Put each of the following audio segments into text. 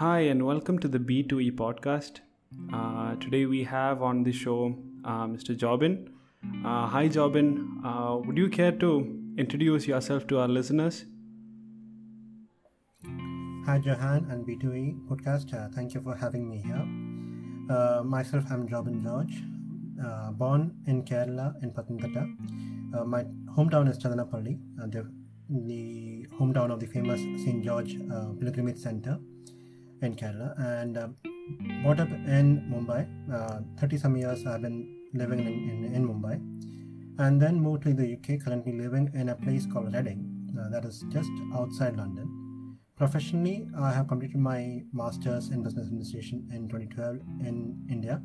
Hi, and welcome to the B2E podcast. Uh, today we have on the show uh, Mr. Jobin. Uh, hi, Jobin. Uh, would you care to introduce yourself to our listeners? Hi, Johan and B2E podcast. Uh, thank you for having me here. Uh, myself, I'm Jobin George, born in Kerala in Pathanamthitta. my hometown is Chadanapalli, the, the hometown of the famous St. George Pilgrimage Center in Kerala and uh, brought up in Mumbai. Uh, 30 some years I've been living in, in, in, Mumbai and then moved to the UK, currently living in a place called Reading, uh, that is just outside London. Professionally, I have completed my master's in business administration in 2012 in India.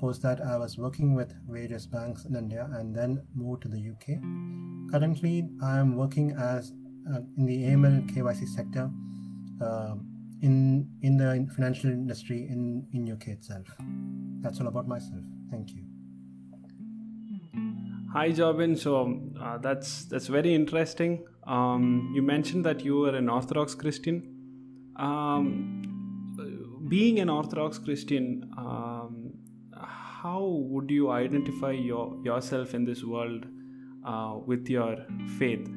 Post that, I was working with various banks in India and then moved to the UK. Currently, I am working as uh, in the AML KYC sector. Uh, in in the financial industry in in UK itself. That's all about myself. Thank you. Hi, Jobin. So uh, that's that's very interesting. Um, you mentioned that you were an Orthodox Christian. Um, being an Orthodox Christian, um, how would you identify your yourself in this world uh, with your faith?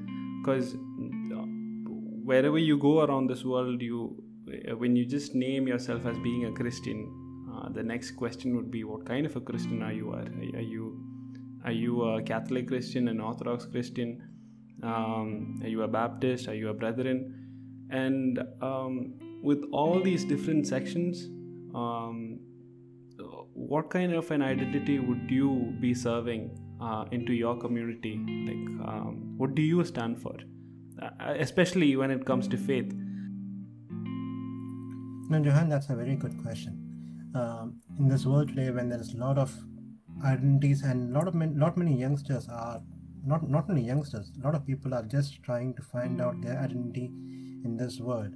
Because uh, wherever you go around this world, you when you just name yourself as being a Christian, uh, the next question would be, what kind of a Christian are you? Are, are you are you a Catholic Christian, an Orthodox Christian? Um, are you a Baptist? Are you a Brethren? And um, with all these different sections, um, what kind of an identity would you be serving uh, into your community? Like, um, what do you stand for? Uh, especially when it comes to faith no, Johan, that's a very good question. Um, in this world today, when there's a lot of identities and lot of men, lot many youngsters are not not only youngsters, a lot of people are just trying to find out their identity in this world.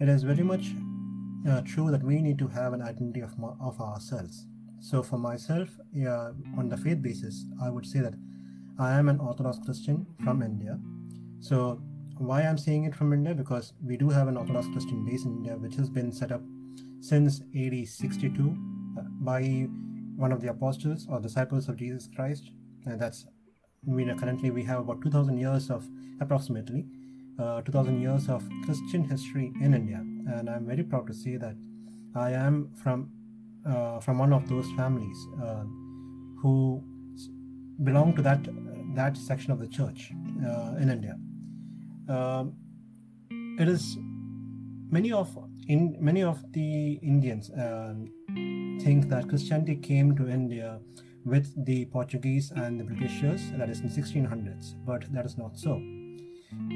It is very much uh, true that we need to have an identity of of ourselves. So for myself, yeah, on the faith basis, I would say that I am an Orthodox Christian from India. So why I'm saying it from India because we do have an Orthodox Christian base in India which has been set up since AD 62 uh, by one of the apostles or disciples of Jesus Christ. And that's we know currently we have about 2,000 years of approximately uh, 2,000 years of Christian history in India, and I'm very proud to say that I am from uh, from one of those families uh, who belong to that that section of the church uh, in India. Um, it is many of in many of the Indians uh, think that Christianity came to India with the Portuguese and the Britishers, that is in 1600s, but that is not so.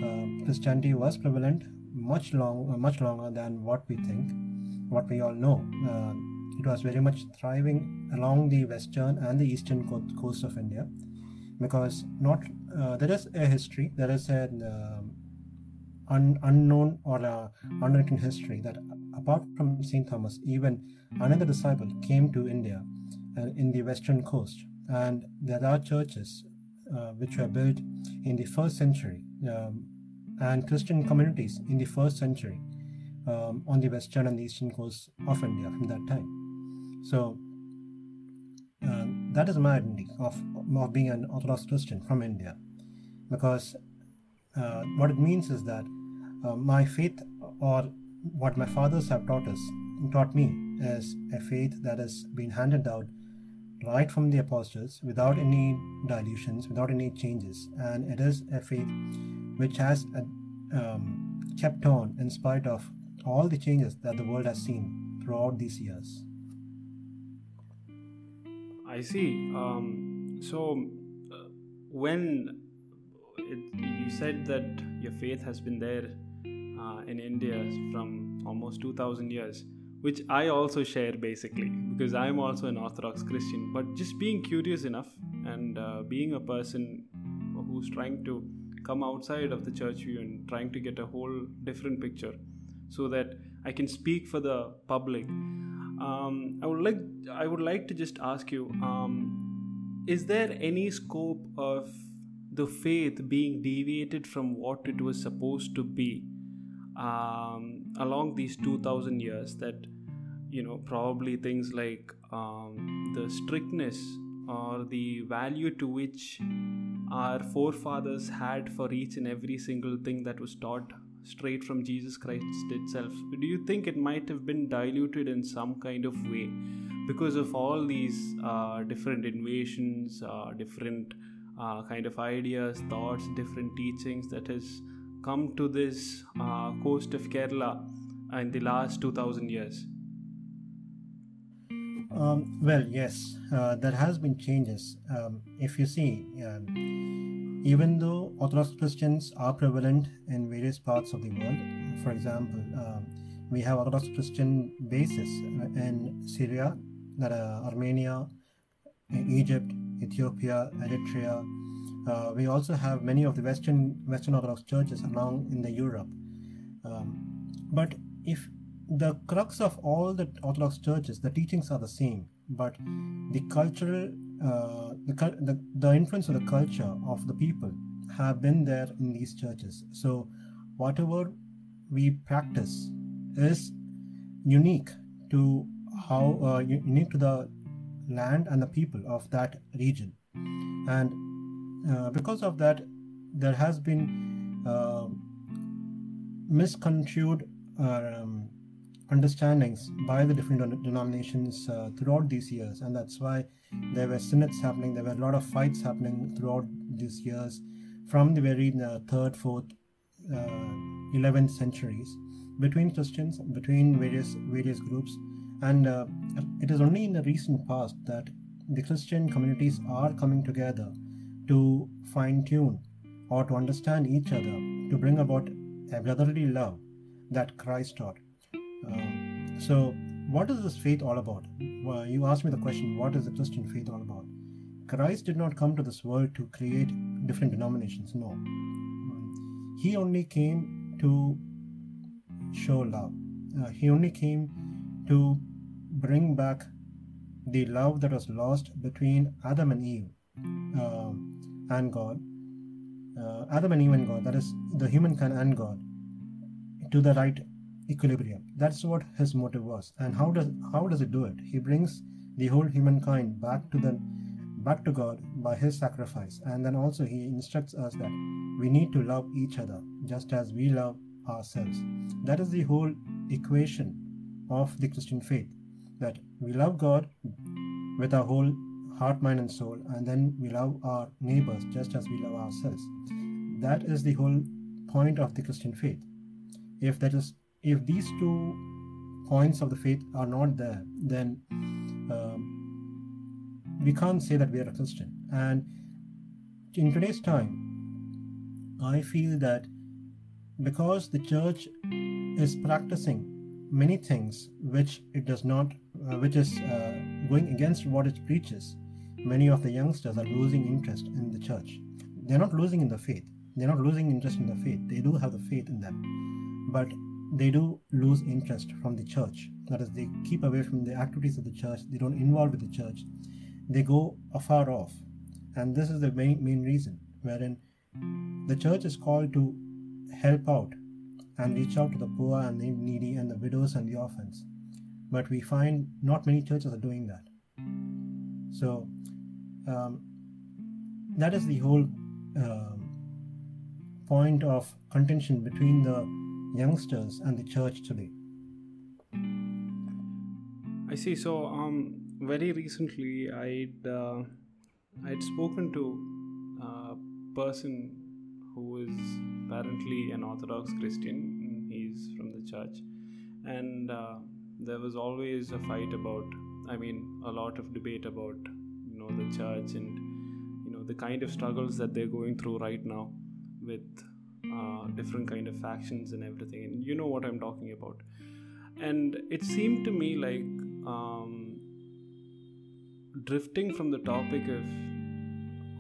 Uh, Christianity was prevalent much long, uh, much longer than what we think, what we all know. Uh, it was very much thriving along the western and the eastern coast of India, because not uh, there is a history, there is an un- unknown or uh, unwritten history that apart from St. Thomas, even another disciple came to India uh, in the western coast. And there are churches uh, which were built in the first century um, and Christian communities in the first century um, on the western and the eastern coast of India from that time. So uh, that is my identity of, of being an Orthodox Christian from India because uh, what it means is that uh, my faith or what my fathers have taught us taught me is a faith that has been handed down right from the apostles without any dilutions without any changes. And it is a faith which has uh, um, kept on in spite of all the changes that the world has seen throughout these years. I see. Um, so uh, when it, you said that your faith has been there uh, in India from almost 2000 years, which I also share basically because I'm also an Orthodox Christian. But just being curious enough and uh, being a person who's trying to come outside of the church view and trying to get a whole different picture so that I can speak for the public. Um, I would like I would like to just ask you: um, Is there any scope of the faith being deviated from what it was supposed to be um, along these 2000 years that you know probably things like um, the strictness or the value to which our forefathers had for each and every single thing that was taught straight from Jesus Christ itself. Do you think it might have been diluted in some kind of way because of all these uh, different invasions, uh, different uh, kind of ideas, thoughts, different teachings that has come to this uh, coast of Kerala in the last 2000 years? Um, well, yes, uh, there has been changes. Um, if you see, um, even though Orthodox Christians are prevalent in various parts of the world, for example, um, we have Orthodox Christian bases in Syria, that are Armenia, Egypt, Ethiopia, Eritrea. Uh, we also have many of the Western Western Orthodox churches along in the Europe. Um, but if the crux of all the Orthodox churches, the teachings are the same, but the cultural, uh, the, the, the influence of the culture of the people have been there in these churches. So, whatever we practice is unique to how uh, unique to the land and the people of that region, and uh, because of that, there has been uh, misconstrued. Um, understandings by the different denominations uh, throughout these years, and that's why there were synods happening. There were a lot of fights happening throughout these years, from the very uh, third, fourth, uh, eleventh centuries, between Christians, between various various groups, and uh, it is only in the recent past that the Christian communities are coming together to fine tune or to understand each other to bring about a brotherly love that Christ taught. Um, so, what is this faith all about? Well, you asked me the question, what is the Christian faith all about? Christ did not come to this world to create different denominations, no. He only came to show love. Uh, he only came to bring back the love that was lost between Adam and Eve uh, and God. Uh, Adam and Eve and God, that is, the humankind and God, to the right equilibrium. That's what his motive was. And how does how does it do it? He brings the whole humankind back to the back to God by his sacrifice. And then also he instructs us that we need to love each other just as we love ourselves. That is the whole equation of the Christian faith. That we love God with our whole heart, mind, and soul, and then we love our neighbors just as we love ourselves. That is the whole point of the Christian faith. If that is if these two points of the faith are not there, then um, we can't say that we are a Christian. And in today's time, I feel that because the church is practicing many things which it does not, uh, which is uh, going against what it preaches, many of the youngsters are losing interest in the church. They're not losing in the faith. They're not losing interest in the faith. They do have the faith in them. But they do lose interest from the church. That is, they keep away from the activities of the church, they don't involve with the church, they go afar off. And this is the main, main reason wherein the church is called to help out and reach out to the poor and the needy and the widows and the orphans. But we find not many churches are doing that. So um, that is the whole uh, point of contention between the youngsters and the church today? I see. So, um, very recently, I'd uh, I'd spoken to a person who is apparently an Orthodox Christian. He's from the church, and uh, there was always a fight about. I mean, a lot of debate about the church and you know the kind of struggles that they're going through right now with uh, different kind of factions and everything. And you know what i'm talking about. And it seemed to me like um, drifting from the topic of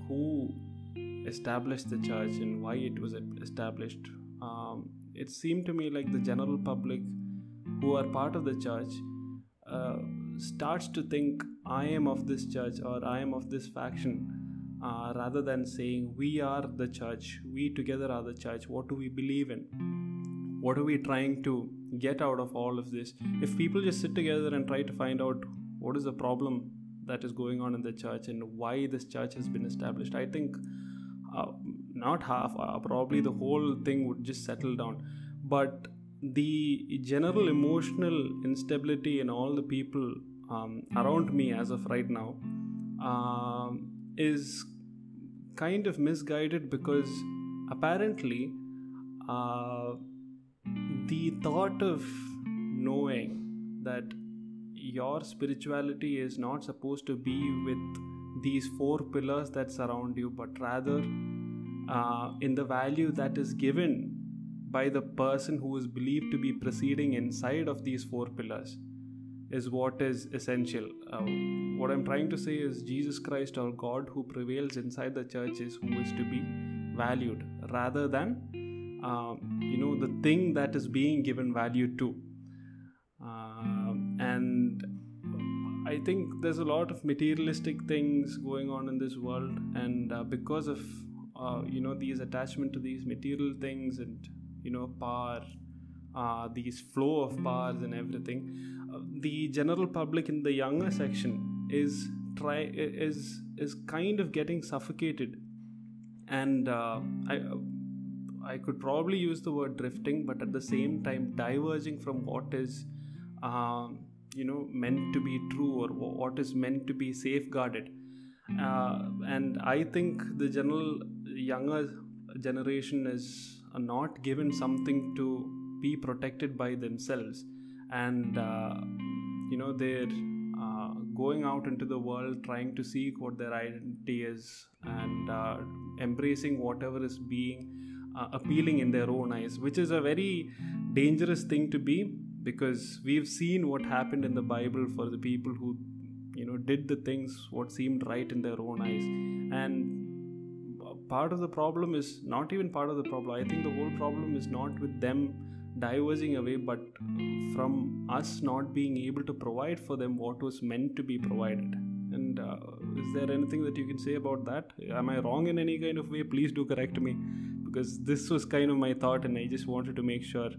who established the church and why it was established um, it seemed to me like the general public who are part of the church uh, starts to think i am of this church or i am of this faction uh, rather than saying we are the church, we together are the church, what do we believe in? what are we trying to get out of all of this if people just sit together and try to find out what is the problem that is going on in the church and why this church has been established i think uh, not half uh, probably the whole thing would just settle down but the general emotional instability in all the people um, around me as of right now um, is kind of misguided because apparently uh, the thought of knowing that your spirituality is not supposed to be with these four pillars that surround you, but rather uh, in the value that is given by the person who is believed to be proceeding inside of these four pillars is what is essential. Uh, what I'm trying to say is Jesus Christ, our God, who prevails inside the church, is who is to be valued rather than um, you know the thing that is being given value to. Uh, and I think there's a lot of materialistic things going on in this world, and uh, because of uh, you know these attachment to these material things and you know power uh, these flow of powers and everything uh, the general public in the younger section is try is is kind of getting suffocated. And uh, i i could probably use the word drifting but at the same time diverging from what is um, you know meant to be true or what is meant to be safeguarded. Uh, and i think the general younger generation is not given something to be protected by themselves and uh, you know they're uh, going out into the world trying to seek what their identity is and uh, embracing whatever is being appealing in their own eyes which is a very dangerous thing to be because we've seen what happened in the bible for the people who you know did the things what seemed right in their own eyes and part of the problem is not even part of the problem. I think the whole problem is not with them diverging away, but from us not being able to provide for them what was meant to be provided. And uh, is there anything that you can say about that? Am I wrong in any kind of way? Please do correct me because this was kind of my thought, and I just wanted to make sure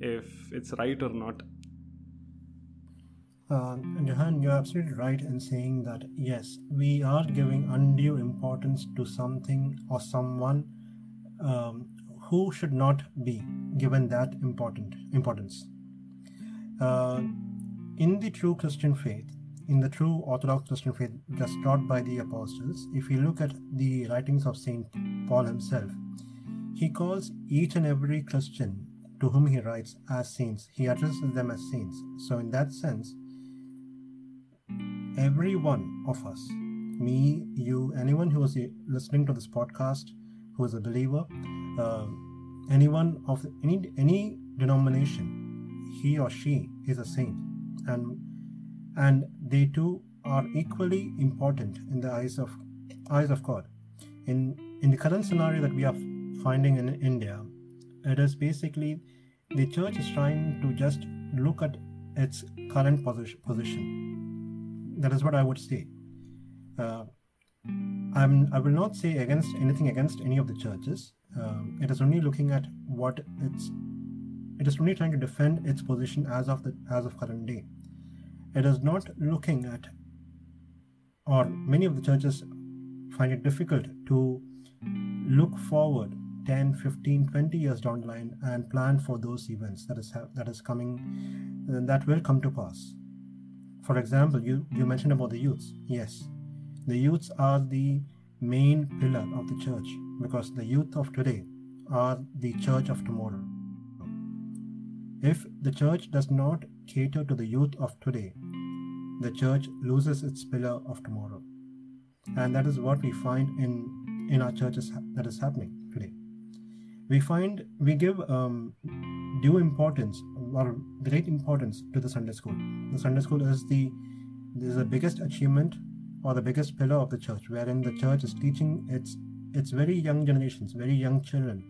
if it's right or not. Uh, Jahan, you're absolutely right in saying that yes, we are giving undue importance to something or someone um, who should not be given that important importance. Uh, in the true Christian faith, in the true Orthodox Christian faith just taught by the apostles, if you look at the writings of Saint Paul himself, he calls each and every Christian to whom he writes as saints. He addresses them as saints. So, in that sense, every one of us, me, you, anyone who is listening to this podcast, who is a believer, uh, anyone of any any denomination, he or she is a saint, and and they too are equally important in the eyes of eyes of God. In in the current scenario that we are finding in India, it is basically the church is trying to just look at its current position that is what I would say. Uh, I'm, I will not say against anything against any of the churches. Um, it is only looking at what it's. It is only trying to defend its position as of the as of current day. It is not looking at, or many of the churches find it difficult to look forward 10 15 20 years down the line and plan for those events that is that is coming that will come to pass for example, you, you mentioned about the youths. Yes, the youths are the main pillar of the church because the youth of today are the church of tomorrow. If the church does not cater to the youth of today, the church loses its pillar of tomorrow. And that is what we find in, in our churches that is happening today. We find we give um, due importance or great importance to the Sunday school. The Sunday school is the is the biggest achievement or the biggest pillar of the church, wherein the church is teaching its its very young generations, very young children,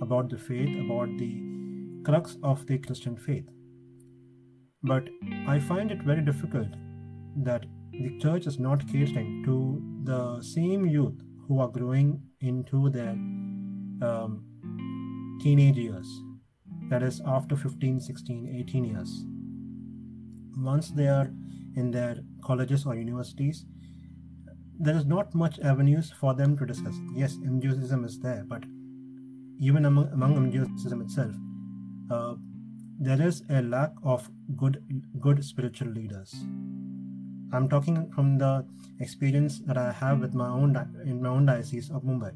about the faith, about the crux of the Christian faith. But I find it very difficult that the church is not catering to the same youth who are growing into their um, teenage years that is after 15 16 18 years once they are in their colleges or universities there is not much avenues for them to discuss. Yes mjuism is there but even among, among mjuism itself uh, there is a lack of good good spiritual leaders. I'm talking from the experience that i have with my own in my own diocese of mumbai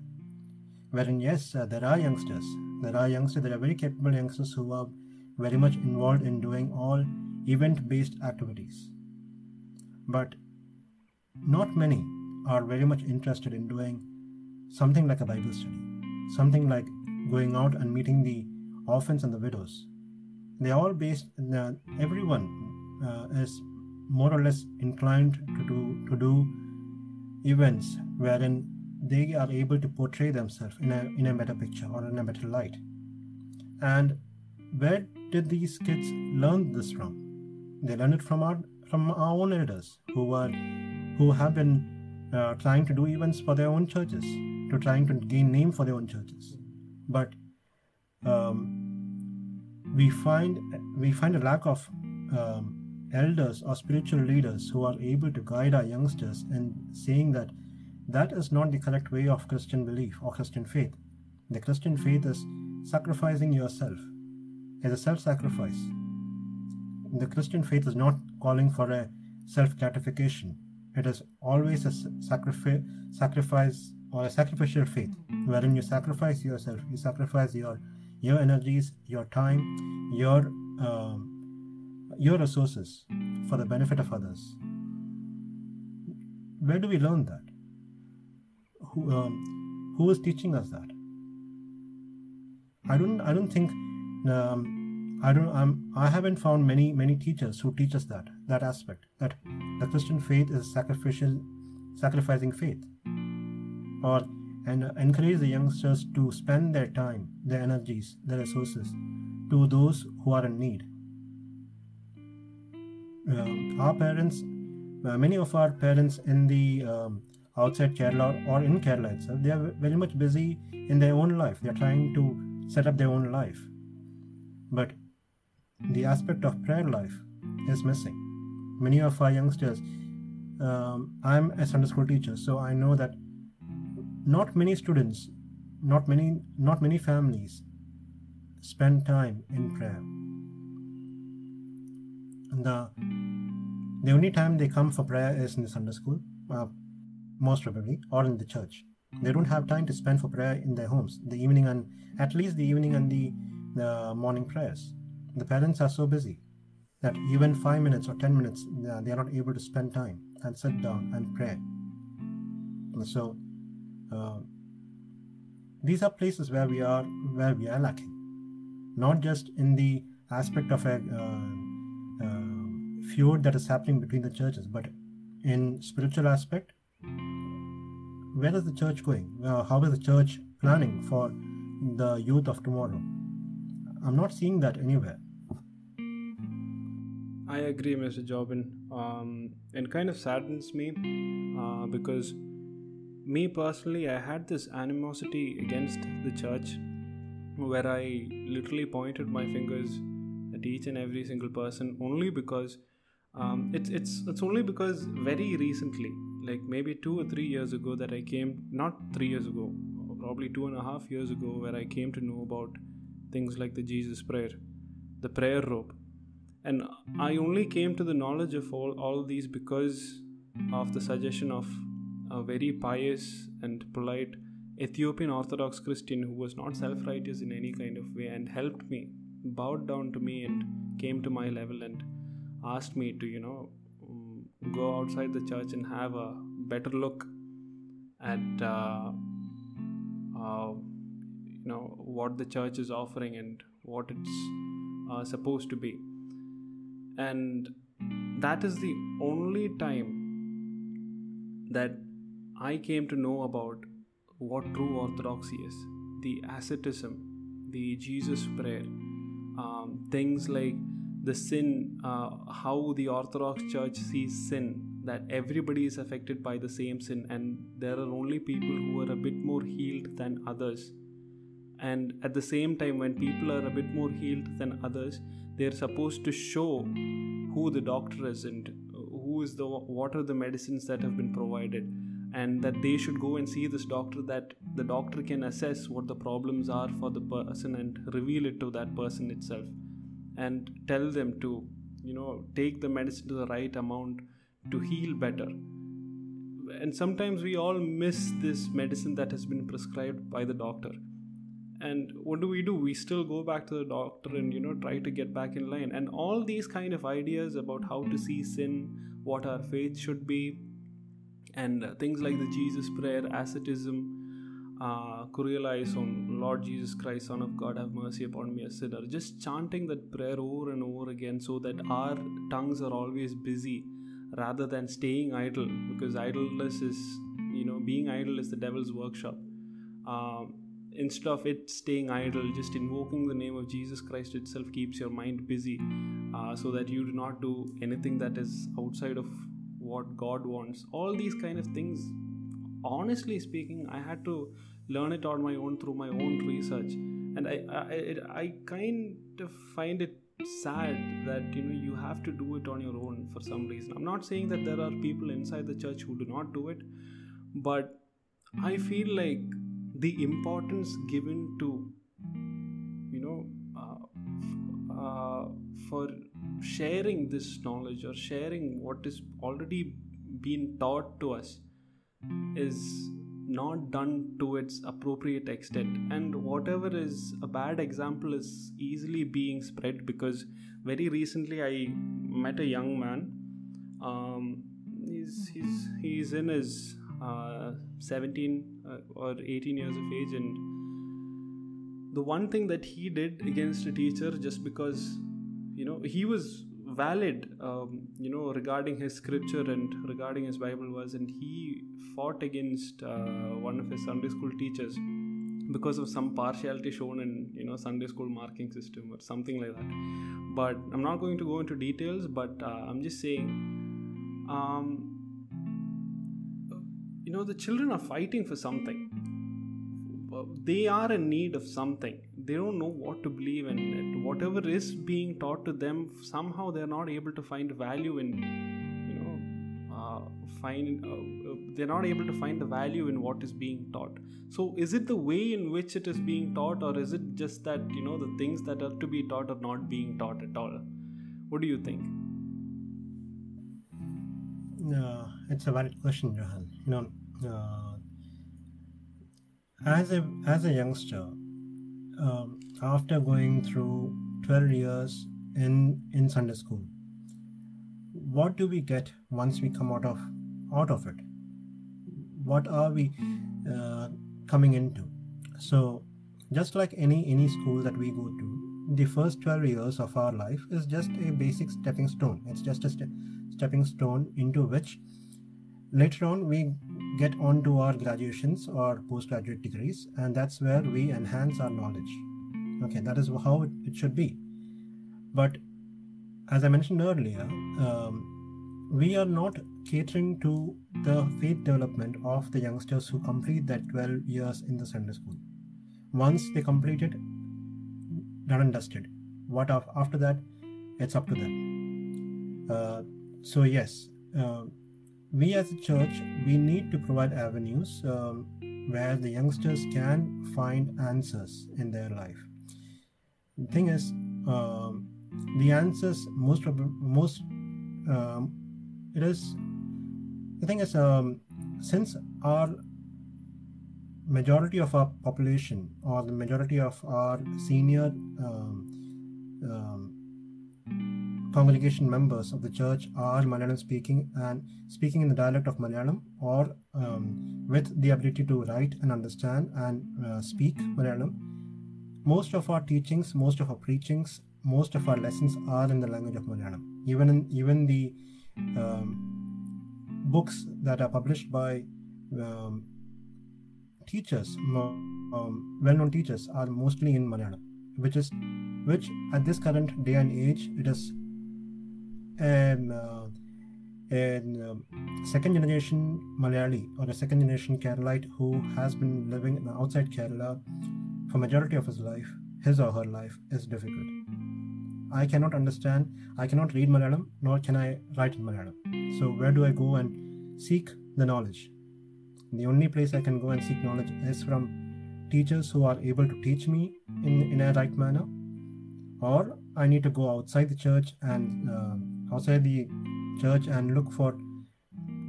wherein yes uh, there are youngsters. There are youngsters there are very capable youngsters who are very much involved in doing all event based activities. But not many are very much interested in doing something like a bible study something like going out and meeting the orphans and the widows. They all based uh, everyone uh, is more or less inclined to do to do events wherein they are able to portray themselves in a in a better picture or in a better light. And where did these kids learn this from? They learned it from our from our own elders who were who have been uh, trying to do events for their own churches to trying to gain name for their own churches but um, we find we find a lack of um, elders or spiritual leaders who are able to guide our youngsters and saying that that is not the correct way of Christian belief or Christian faith. The Christian faith is sacrificing yourself, is a self-sacrifice. The Christian faith is not calling for a self-gratification. It is always a sacrifice, sacrifice or a sacrificial faith, wherein you sacrifice yourself, you sacrifice your your energies, your time, your uh, your resources for the benefit of others. Where do we learn that? Who, um, who is teaching us that? I don't. I don't think. Um, I don't. I'm, I haven't found many many teachers who teach us that that aspect that the Christian faith is sacrificial, sacrificing faith, or and encourage the youngsters to spend their time, their energies, their resources to those who are in need. Um, our parents, uh, many of our parents in the um, outside Kerala or in Kerala itself, they are very much busy in their own life. They are trying to set up their own life. But the aspect of prayer life is missing. Many of our youngsters, um, I'm a Sunday school teacher, so I know that not many students not many not many families spend time in prayer. The the only time they come for prayer is in the sunday school uh, most probably or in the church. They don't have time to spend for prayer in their homes the evening and at least the evening and the, the morning prayers. The parents are so busy that even five minutes or ten minutes uh, they are not able to spend time and sit down and pray. So uh, these are places where we are where we are lacking. Not just in the aspect of a uh, uh, feud that is happening between the churches but in spiritual aspect where is the church going? Uh, how is the church planning for the youth of tomorrow? I'm not seeing that anywhere i agree mr jobin. Um, it kind of saddens me uh, because me personally, I had this animosity against the church where I literally pointed my fingers at each and every single person only because um, it's it's it's only because very recently, like maybe two or three years ago, that I came not three years ago, probably two and a half years ago, where I came to know about things like the Jesus prayer, the prayer rope, and I only came to the knowledge of all all these because of the suggestion of a very pious and polite Ethiopian Orthodox Christian who was not self righteous in any kind of way and helped me, bowed down to me, and came to my level and asked me to, you know, mm, go outside the church and have a better look at, uh, uh, you know, what the church is offering and what it's uh, supposed to be. And that is the only time that I came to know about what true orthodoxy is the asceticism, the Jesus prayer, um, things like the sin, uh, how the Orthodox Church sees sin, that everybody is affected by the same sin, and there are only people who are a bit more healed than others. and at the same time when people are a bit more healed than others they're supposed to show who the doctor is and who is the what are the medicines that have been provided. And that they should go and see this doctor that the doctor can assess what the problems are for the person and reveal it to that person itself. And tell them to you know take the medicine to the right amount to heal better. And sometimes we all miss this medicine that has been prescribed by the doctor and what do we do we still go back to the doctor and you know try to get back in line and all these kind of ideas about how to see sin what our faith should be and things like the jesus prayer asceticism uh, on Lord Jesus Christ, Son of God, have mercy upon me, a sinner. Just chanting that prayer over and over again so that our tongues are always busy rather than staying idle because idleness is, you know, being idle is the devil's workshop. Um, instead of it staying idle, just invoking the name of Jesus Christ itself keeps your mind busy uh, so that you do not do anything that is outside of what God wants. All these kind of things, honestly speaking, I had to learn it on my own through my own research. And I, I, I kind of find it sad that you know you have to do it on your own for some reason i'm not saying that there are people inside the church who do not do it but i feel like the importance given to you know uh, uh, for sharing this knowledge or sharing what is already been taught to us is not done to its appropriate extent. And whatever is a bad example is easily being spread because very recently i met a young man. Um, he's he's he's in his uh, 17 uh, or 18 years of age and the one thing that he did against a teacher just because you know he was valid um, you know regarding his scripture and regarding his bible verse and he fought against uh, one of his sunday school teachers because of some partiality shown in you know sunday school marking system or something like that. But i'm not going to go into details but uh, i'm just saying um, you know the children are fighting for something. They are in need of something. They don't know what to believe in whatever is being taught to them somehow they're not able to find value in you know uh, find uh, uh, they're not able to find the value in what is being taught. So is it the way in which it is being taught or is it just that you know the things that are to be taught are not being taught at all? What do you think? Uh, it's a valid question johan. You know uh, as a as a youngster, um, after going through twelve years in in Sunday school, what do we get once we come out of out of it? What are we uh, coming into? So, just like any any school that we go to, the first twelve years of our life is just a basic stepping stone. It's just a stepping stone into which later on we get on to our graduations or postgraduate degrees and that's where we enhance our knowledge. Okay that is how it, should be. But as i mentioned earlier um, we are not catering to the faith development of the youngsters who complete that 12 years in the sunday school. Once they complete it done and dusted. What after that it's up to them. Uh, so yes uh, we as a church we need to provide avenues um, where the youngsters can find answers in their life. The thing is um, the answers most most um, it is the thing is um, since our majority of our population or the majority of our senior um, um, congregation members of the church are Malayalam speaking and speaking in the dialect of Malayalam or um, with the ability to write and understand and uh, speak Malayalam. Most of our teachings, most of our preachings, most of our lessons are in the language of Malayalam. Even in even the um, books that are published by um, teachers, um, well-known teachers, are mostly in Malayalam, which is which at this current day and age it is and uh, and um, second generation Malayali or a second generation Keralite who has been living outside Kerala for majority of his life, his or her life is difficult. I cannot understand, I cannot read Malayalam, nor can I write in Malayalam. So where do I go and seek the knowledge? The only place I can go and seek knowledge is from teachers who are able to teach me in, in a right manner, or I need to go outside the church and uh, outside the church and look for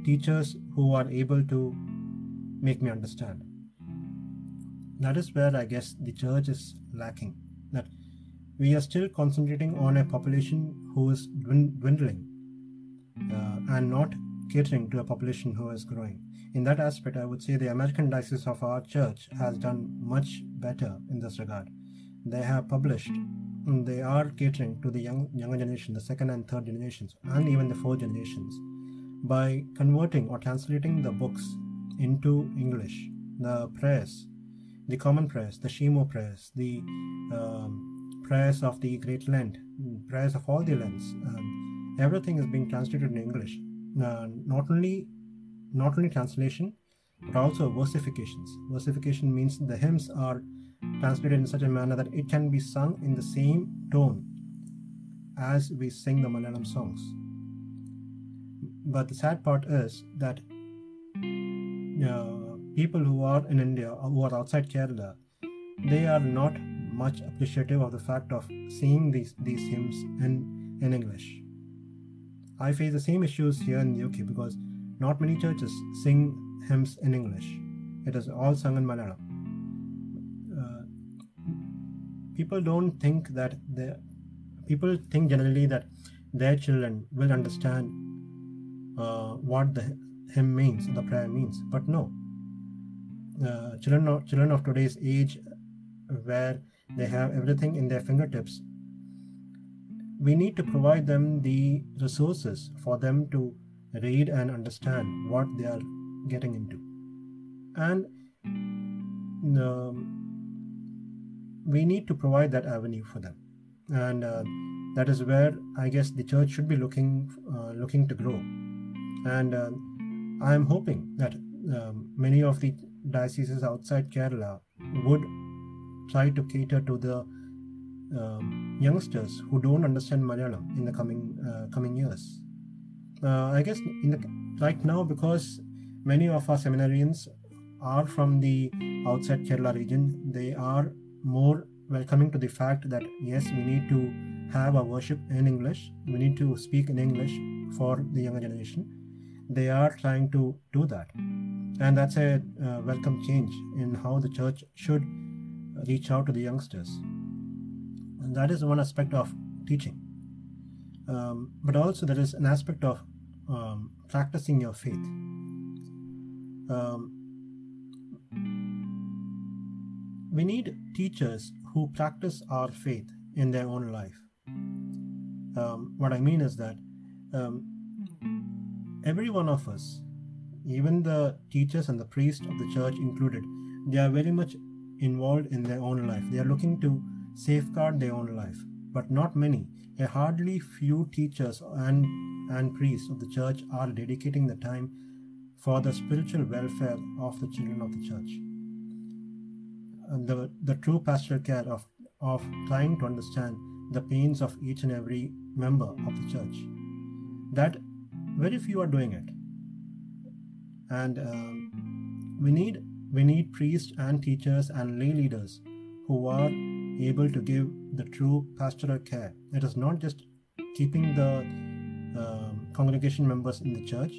teachers who are able to make me understand. That is where I guess the church is lacking. That we are still concentrating on a population who is dwindling uh, and not catering to a population who is growing. In that aspect, I would say the American Diocese of our church has done much better in this regard. They have published, they are catering to the young, younger generation, the second and third generations, and even the fourth generations by converting or translating the books into English, the prayers, the common prayers, the Shehimo prayers, the um, prayers of the Great Lent, prayers of all the lands. Um, everything is being translated in English. Uh, not only not only translation, but also versifications. Versification means the hymns are translated in such a manner that it can be sung in the same tone as we sing the Malayalam songs. But the sad part is that uh, people who are in India, or who are outside Kerala, they are not much appreciative of the fact of seeing these, these hymns in, in English. I face the same issues here in the UK because not many churches sing hymns in English. It is all sung in Malayalam. People don't think that the people think generally that their children will understand uh, what the hymn means, the prayer means. But no, uh, children of, children of today's age, where they have everything in their fingertips, we need to provide them the resources for them to read and understand what they are getting into. And um, we need to provide that avenue for them. And uh, that is where I guess the church should be looking uh, looking to grow and uh, I am hoping that um, many of the dioceses outside Kerala would try to cater to the um, youngsters who don't understand Malayalam in the coming uh, coming years. Uh, I guess the right now because many of our seminarians are from the outside Kerala region, they are more welcoming to the fact that yes, we need to have our worship in English, we need to speak in English for the younger generation they are trying to do that. And that's a uh, welcome change in how the church should reach out to the youngsters. And that is one aspect of teaching. Um, but also, there is an aspect of um, practicing your faith. Um, we need teachers who practice our faith in their own life. Um, what I mean is that um, every one of us, even the teachers and the priests of the church included, they are very much involved in their own life. They are looking to safeguard their own life, but not many. A hardly few teachers and, and priests of the church are dedicating the time for the spiritual welfare of the children of the church. The, the true pastoral care of, of trying to understand the pains of each and every member of the church. That very few are doing it. And um, we need we need priests and teachers and lay leaders who are able to give the true pastoral care. It is not just keeping the um, congregation members in the church.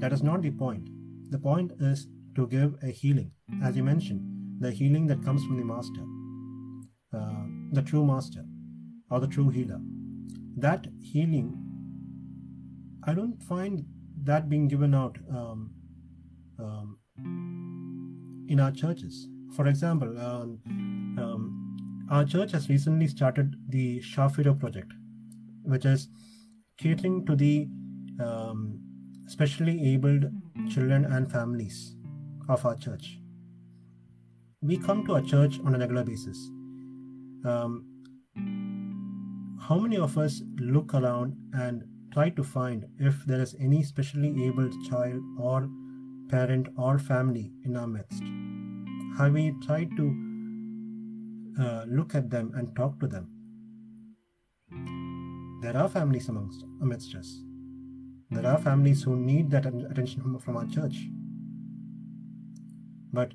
That is not the point. The point is to give a healing. As you mentioned the healing that comes from the master uh, the true master or the true healer that healing I don't find that being given out um, um, in our churches. For example, um, um our church has recently started the Shafiro project, which is catering to the um, specially abled children and families of our church. We come to our church on a regular basis. Um, how many of us look around and try to find if there is any specially abled child or parent or family in our midst. Have we tried to uh, look at them and talk to them. There are families amongst amidst us. There are families who need that attention from our church. But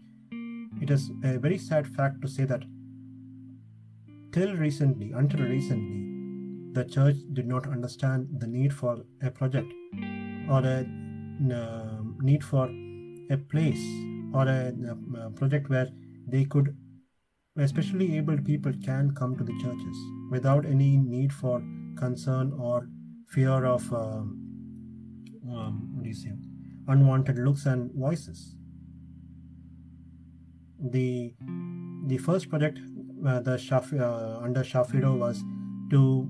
it is a very sad fact to say that till recently, until recently, the church did not understand the need for a project or a uh, need for a place or a, a project where they could especially abled people can come to the churches without any need for concern or fear of um, um, what do you say unwanted looks and voices the the first project uh, the Shaf- uh, under Shafido was to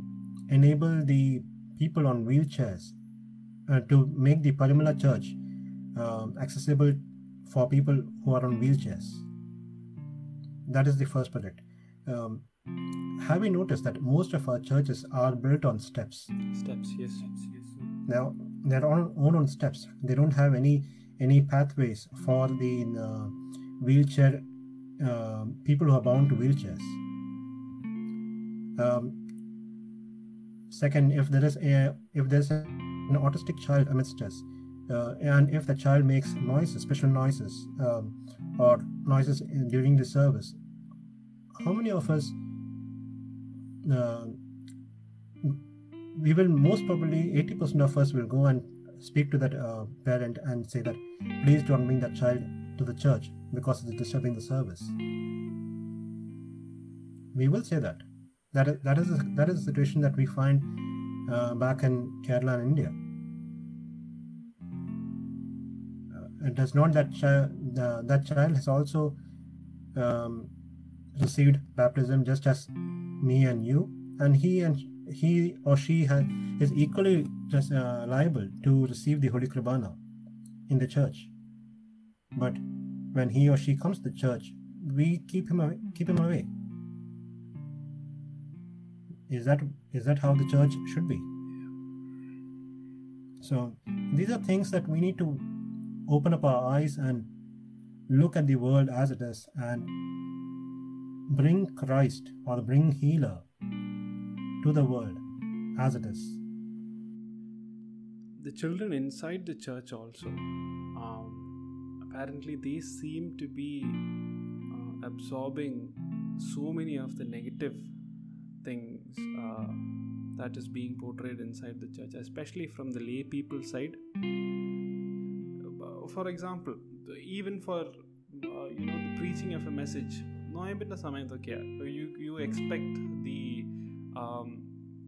enable the people on wheelchairs uh, to make the Parumala Church um, accessible for people who are on wheelchairs. That is the first project. Um, have we noticed that most of our churches are built on steps? Steps, yes, yes, yes. Now they're all, all on steps. They don't have any any pathways for the uh, wheelchair uh, people who are bound to wheelchairs. Um, second, if there is a if there's an autistic child amidst us, uh, and if the child makes noises, special noises, um, or noises in, during the service, how many of us uh, we will most probably 80% of us will go and speak to that uh, parent and say that please don't bring that child to the church because it's disturbing the service. We will say that. That is, that is a, that is a situation that we find uh, back in kerala and india. Uh, it does not that uh, that child has also um, received baptism just as me and you and he and he or she has, is equally just, uh, liable to receive the holy kurbana in the church. But when he or she comes to church we keep him away, keep him away. Is that is that how the church should be? So these are things that we need to open up our eyes and look at the world as it is and bring Christ or bring healer to the world as it is. The children inside the church also, um, apparently, they seem to be uh, absorbing so many of the negative things uh, that is being portrayed inside the church, especially from the lay people side. Uh, for example, even for uh, you know the preaching of a message നോയമ്പിൻ്റെ സമയത്തൊക്കെയാണ് you you expect the um,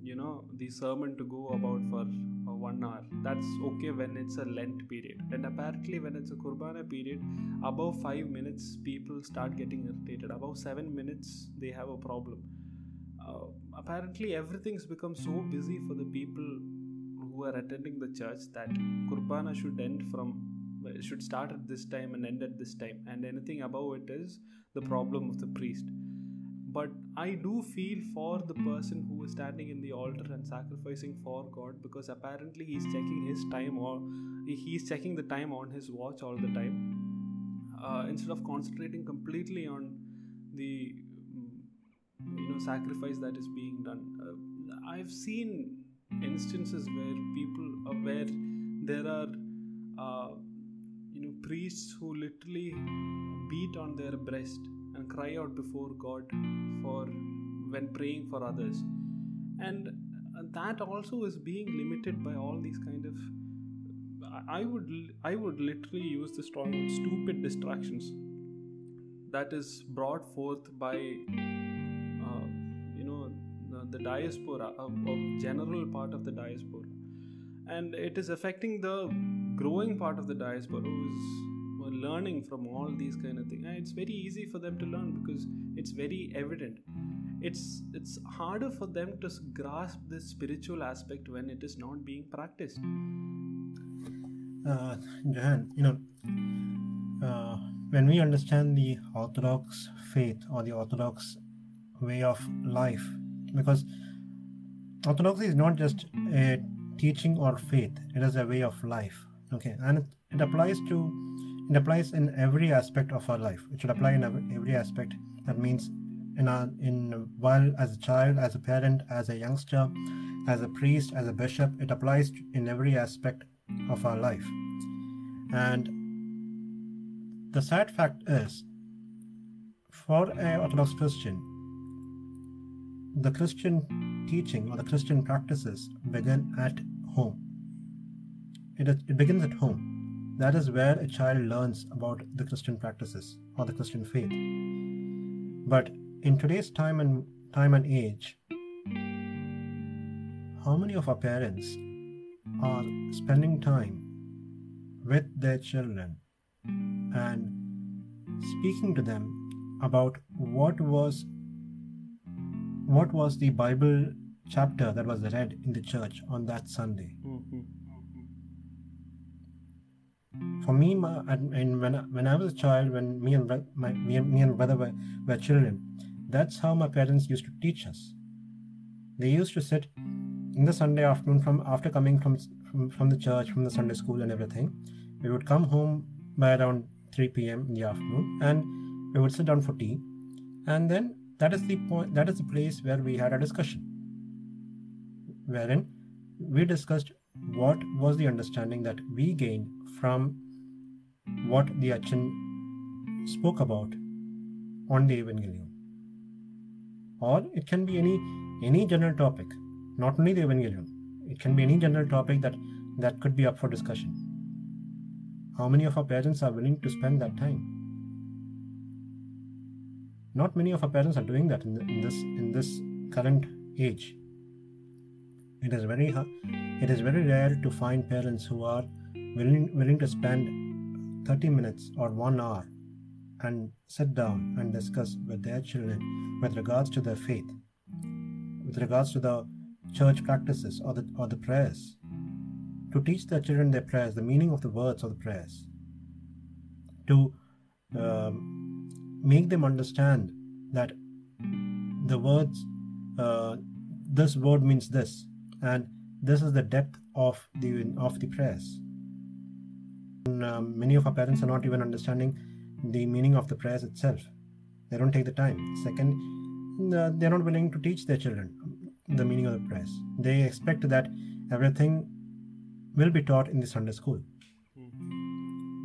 you know the sermon to go about for uh, one hour. That's okay when it's a lent period. And apparently when it's a kurbana period above five minutes people start getting irritated. Above seven minutes they have a problem. Uh, apparently everything's become so busy for the people who are attending the church that kurbana should end from should start at this time and end at this time. And anything above it is the problem of the priest. But i do feel for the person who is standing in the altar and sacrificing for god because apparently he's checking his time or he's checking the time on his watch all the time. Uh, instead of concentrating completely on the you know sacrifice that is being done. Uh, i've seen instances where people uh, where there are uh, you know priests who literally beat on their breast and cry out before god for when praying for others. And that also is being limited by all these kind of i would i would literally use the strong word stupid distractions. That is brought forth by uh, you know the, the diaspora of, of general part of the diaspora. And it is affecting the growing part of the diaspora who is learning from all these kind of things and it's very easy for them to learn because it's very evident. It's it's harder for them to grasp the spiritual aspect when it is not being practiced. Uh, Jahan, you know uh, when we understand the orthodox faith or the orthodox way of life because orthodoxy is not just a teaching or faith it is a way of life okay? And it, it applies to it applies in every aspect of our life it should apply in mm-hmm. every aspect that means in our in while as a child, as a parent, as a youngster, as a priest, as a bishop. It applies in every aspect of our life. And the sad fact is, for an Orthodox Christian, the Christian teaching or the Christian practices begin at home. It, it begins at home. That is where a child learns about the Christian practices or the Christian faith. But in today's time and time and age, how many of our parents are spending time with their children and speaking to them about what was what was the Bible chapter that was read in the church on that Sunday. Mm-hmm. For me, my, and when I, when I was a child, when me and my me and, me and brother were, were children, that's how my parents used to teach us. They used to sit in the Sunday afternoon from after coming from from, from the church, from the Sunday school and everything. We would come home by around 3 p.m. in the afternoon, and we would sit down for tea, and then that is the point that is the place where we had a discussion wherein we discussed what was the understanding that we gained from what the Achan spoke about on the Evangelium. Or it can be any any general topic, not only the Evangelium. It can be any general topic that that could be up for discussion. How many of our parents are willing to spend that time? not many of our parents are doing that in, the, in this in this current age it is very it is very rare to find parents who are willing willing to spend 30 minutes or 1 hour and sit down and discuss with their children with regards to their faith with regards to the church practices or the or the prayers. To teach their children their prayers the meaning of the words of the prayers. To um, make them understand that the words uh, this word means this and this is the depth of the of the prayers um, many of our parents are not even understanding the meaning of the prayers itself. They don't take the time. Second uh, they're not willing to teach their children the meaning of the prayers. They expect that everything will be taught in the sunday school.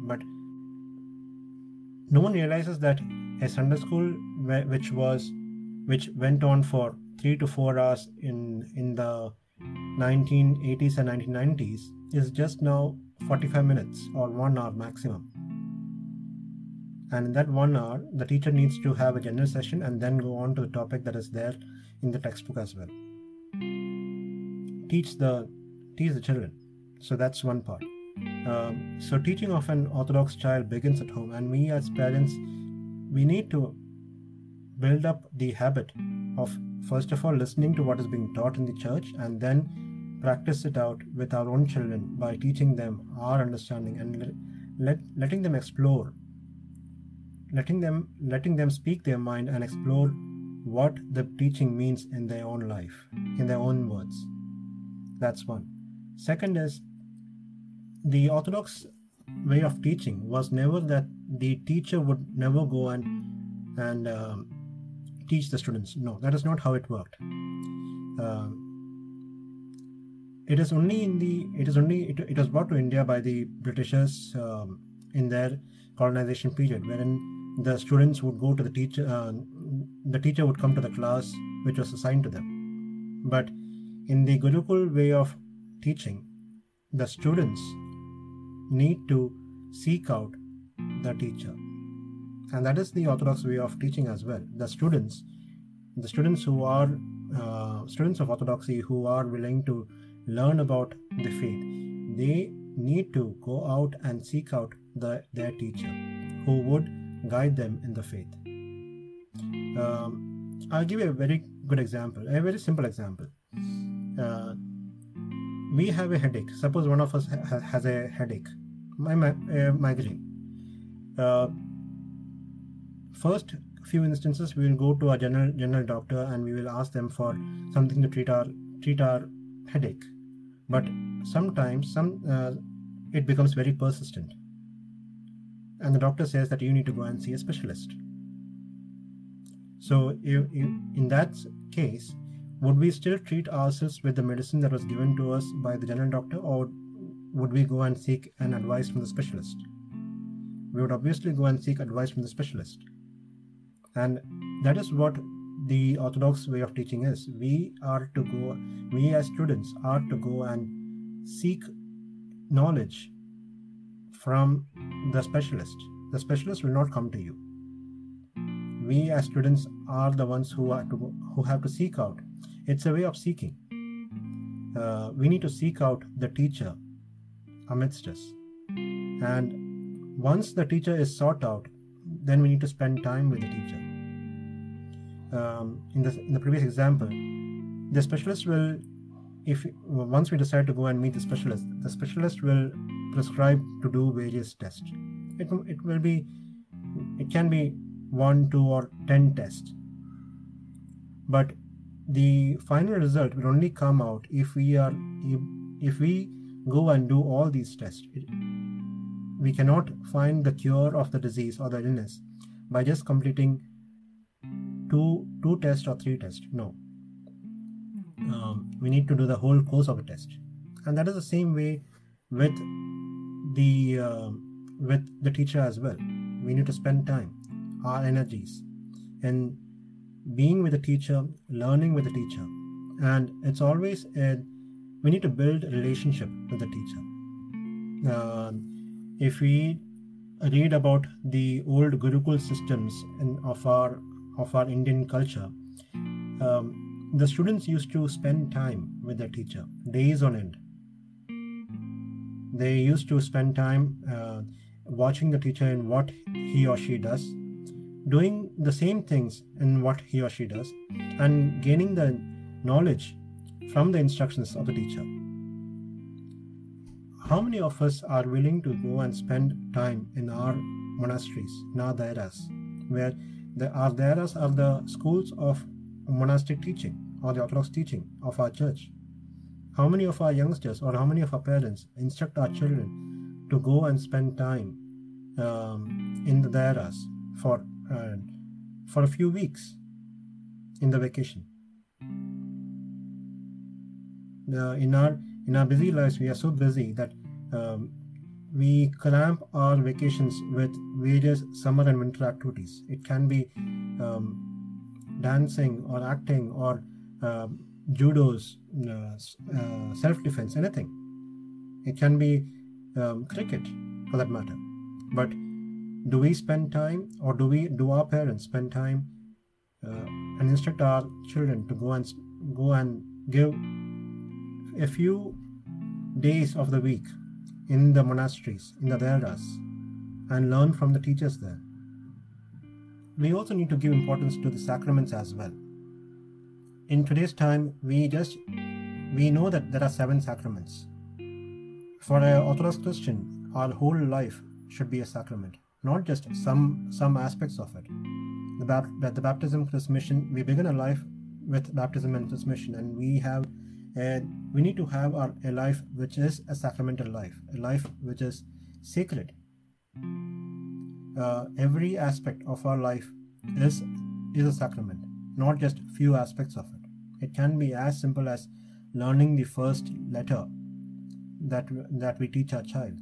But no one realizes that a Sunday school which was which went on for three to four hours in in the 1980s and 1990s is just now 45 minutes or one hour maximum. And in that one hour, the teacher needs to have a general session and then go on to the topic that is there in the textbook as well. Teach the teach the children. So that's one part. Um, so teaching of an Orthodox child begins at home, and we as parents we need to build up the habit of first of all listening to what is being taught in the church and then practice it out with our own children by teaching them our understanding and let, let, letting them explore letting them letting them speak their mind and explore what the teaching means in their own life in their own words that's one second is the orthodox way of teaching was never that the teacher would never go and and um, teach the students. No, that is not how it worked. Uh, it is only in the it is only it, it was brought to India by the Britishers um, in their colonization period, wherein the students would go to the teacher. Uh, the teacher would come to the class which was assigned to them. But in the Gurukul way of teaching, the students need to seek out the teacher. And that is the Orthodox way of teaching as well. The students, the students who are uh, students of Orthodoxy who are willing to learn about the faith, they need to go out and seek out the, their teacher who would guide them in the faith. Um, I'll give you a very good example, a very simple example. Uh, we have a headache. Suppose one of us ha- has a headache, my, my uh, migraine uh, first few instances we will go to a general general doctor and we will ask them for something to treat our treat our headache but sometimes some uh, it becomes very persistent and the doctor says that you need to go and see a specialist So, in that case, would we still treat ourselves with the medicine that was given to us by the general doctor, or would we go and seek an advice from the specialist? We would obviously go and seek advice from the specialist. And that is what the orthodox way of teaching is. We are to go, we as students are to go and seek knowledge from the specialist. The specialist will not come to you. We as students are the ones who are to who have to seek out. It's a way of seeking. Uh, we need to seek out the teacher amidst us. And once the teacher is sought out, then we need to spend time with the teacher. Um, in, the, in the previous example, the specialist will, if once we decide to go and meet the specialist, the specialist will prescribe to do various tests. It, it will be, it can be one, two, or ten tests. But the final result will only come out if we are if, we go and do all these tests. It, we cannot find the cure of the disease or the illness by just completing two two tests or three tests. No, um, we need to do the whole course of a test, and that is the same way with the uh, with the teacher as well. We need to spend time, our energies, in being with the teacher, learning with the teacher, and it's always a, we need to build a relationship with the teacher. Uh, if we read about the old Gurukul systems in, of our of our Indian culture, um, the students used to spend time with their teacher, days on end. They used to spend time uh, watching the teacher in what he or she does, doing the same things in what he or she does, and gaining the knowledge from the instructions of the teacher. How many of us are willing to go and spend time in our monasteries, in our dairas, where the, dairas are the schools of monastic teaching or the orthodox teaching of our church? How many of our youngsters or how many of our parents instruct our children to go and spend time um, in the dairas for uh, for a few weeks in the vacation? Uh, in our in our busy lives, we are so busy that um, we clamp our vacations with various summer and winter activities. It can be um, dancing or acting or uh, judos, uh, uh, self defense, anything. It can be um, cricket for that matter. But do we spend time or do we do our parents spend time uh, and instruct our children to go and go and give a few days of the week in the monasteries, in the dairas, and learn from the teachers there. We also need to give importance to the sacraments as well. In today's time, we just we know that there are seven sacraments. For an Orthodox Christian, our whole life should be a sacrament, not just some some aspects of it. The, the baptism, chrismation, we begin a life with baptism and chrismation, and we have and we need to have our, a life which is a sacramental life, a life which is sacred. Uh, every aspect of our life is is a sacrament, not just few aspects of it. It can be as simple as learning the first letter that that we teach our child.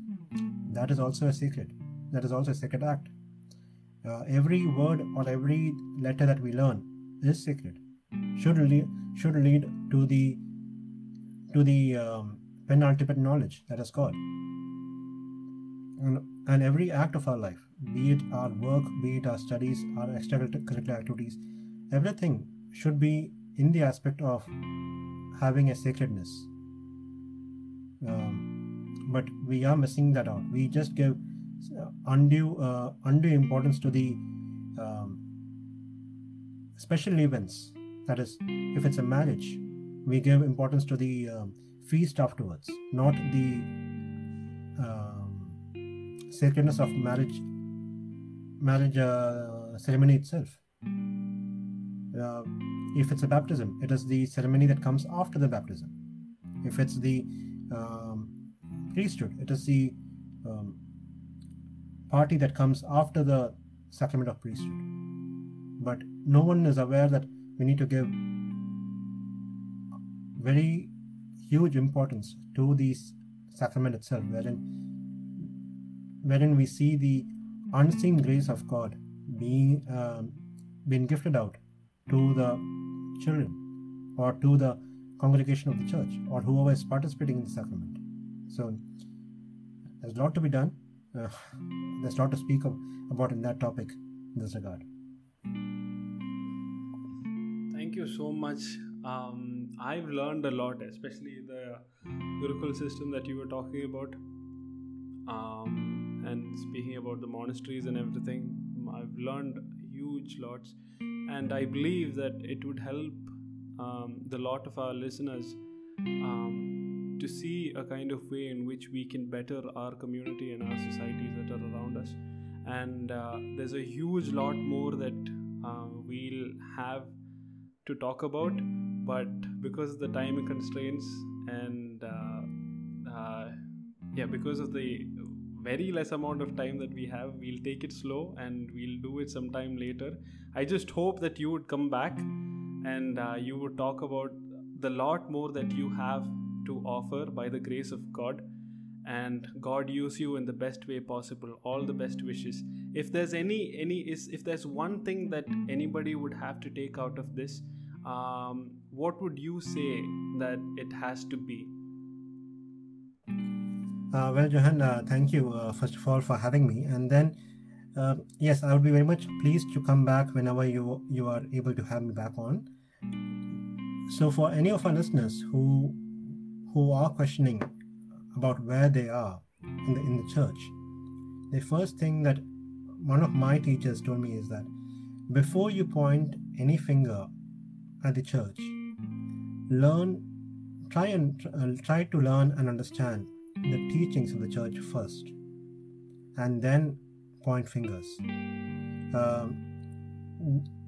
That is also a sacred. That is also a sacred act. Uh, every word or every letter that we learn is sacred. Should lead should lead to the to the um, penultimate knowledge that is God. And, and every act of our life, be it our work, be it our studies, our extracurricular activities, everything should be in the aspect of having a sacredness. Um, but we are missing that out. We just give uh, undue uh, undue importance to the um, special events. That is, if it's a marriage, we give importance to the um, feast afterwards, not the um, sacredness of marriage marriage uh, ceremony itself. Uh, if it's a baptism, it is the ceremony that comes after the baptism. If it's the um, priesthood, it is the um, party that comes after the sacrament of priesthood. But no one is aware that we need to give very huge importance to the sacrament itself, wherein wherein we see the unseen grace of God being um, being gifted out to the children or to the congregation of the church or whoever is participating in the sacrament. So there's a lot to be done. Uh, there's a lot to speak of, about in that topic in this regard. Thank you so much. Um, I've learned a lot, especially the Gurukul system that you were talking about. Um, and speaking about the monasteries and everything, I've learned huge lots. And I believe that it would help um, the lot of our listeners um, to see a kind of way in which we can better our community and our societies that are around us. And uh, there's a huge lot more that uh, we'll have to talk about, but because of the time constraints and uh, uh, yeah, because of the very less amount of time that we have, we'll take it slow and we'll do it sometime later. I just hope that you would come back and uh, you would talk about the lot more that you have to offer by the grace of God. And God use you in the best way possible. All the best wishes. If there's any any is if there's one thing that anybody would have to take out of this um, what would you say that it has to be? Uh, well Johan uh, thank you uh, first of all for having me. And then uh, yes I would be very much pleased to come back whenever you you are able to have me back on. So for any of our listeners who who are questioning about where they are in the in the church the first thing that one of my teachers told me is that before you point any finger at the church. Learn try and uh, try to learn and understand the teachings of the church first and then point fingers. Um,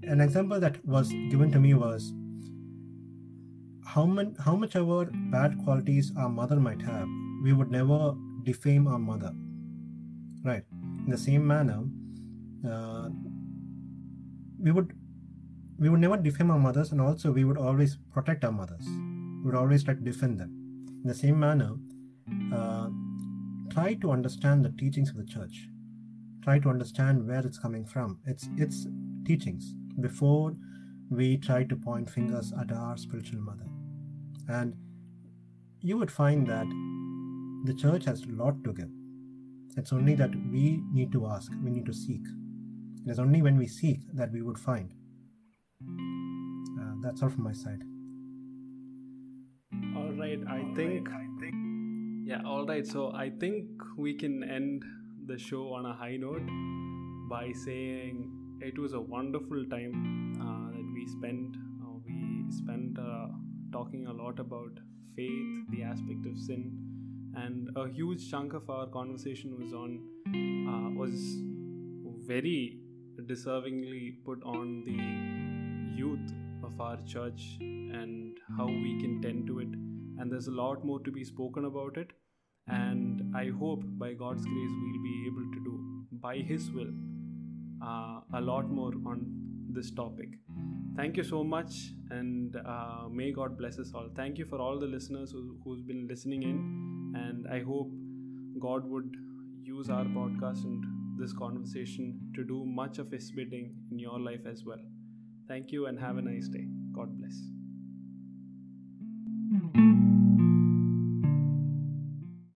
an example that was given to me was how much how much ever bad qualities our mother might have we would never defame our mother. Right. In the same manner uh, we would we would never defame our mothers and also we would always protect our mothers. We would always try to defend them. In the same manner uh, try to understand the teachings of the church. Try to understand where it's coming from it's its teachings before we try to point fingers at our spiritual mother. And you would find that the church has a lot to give. It's only that we need to ask we need to seek. It is only when we seek that we would find uh, that's all from my side. All right i think yeah all right so i think we can end the show on a high note by saying it was a wonderful time uh, that we spent. Uh, we spent uh, talking a lot about faith the aspect of sin and a huge chunk of our conversation was on uh, was very deservingly put on the youth of our church and how we can tend to it. And there's a lot more to be spoken about it. And i hope by god's grace we'll be able to do by his will uh, a lot more on this topic. Thank you so much and uh, may god bless us all. Thank you for all the listeners who, who's been listening in and i hope god would use our podcast and this conversation to do much of his bidding in your life as well Thank you and have a nice day. God bless. Hmm.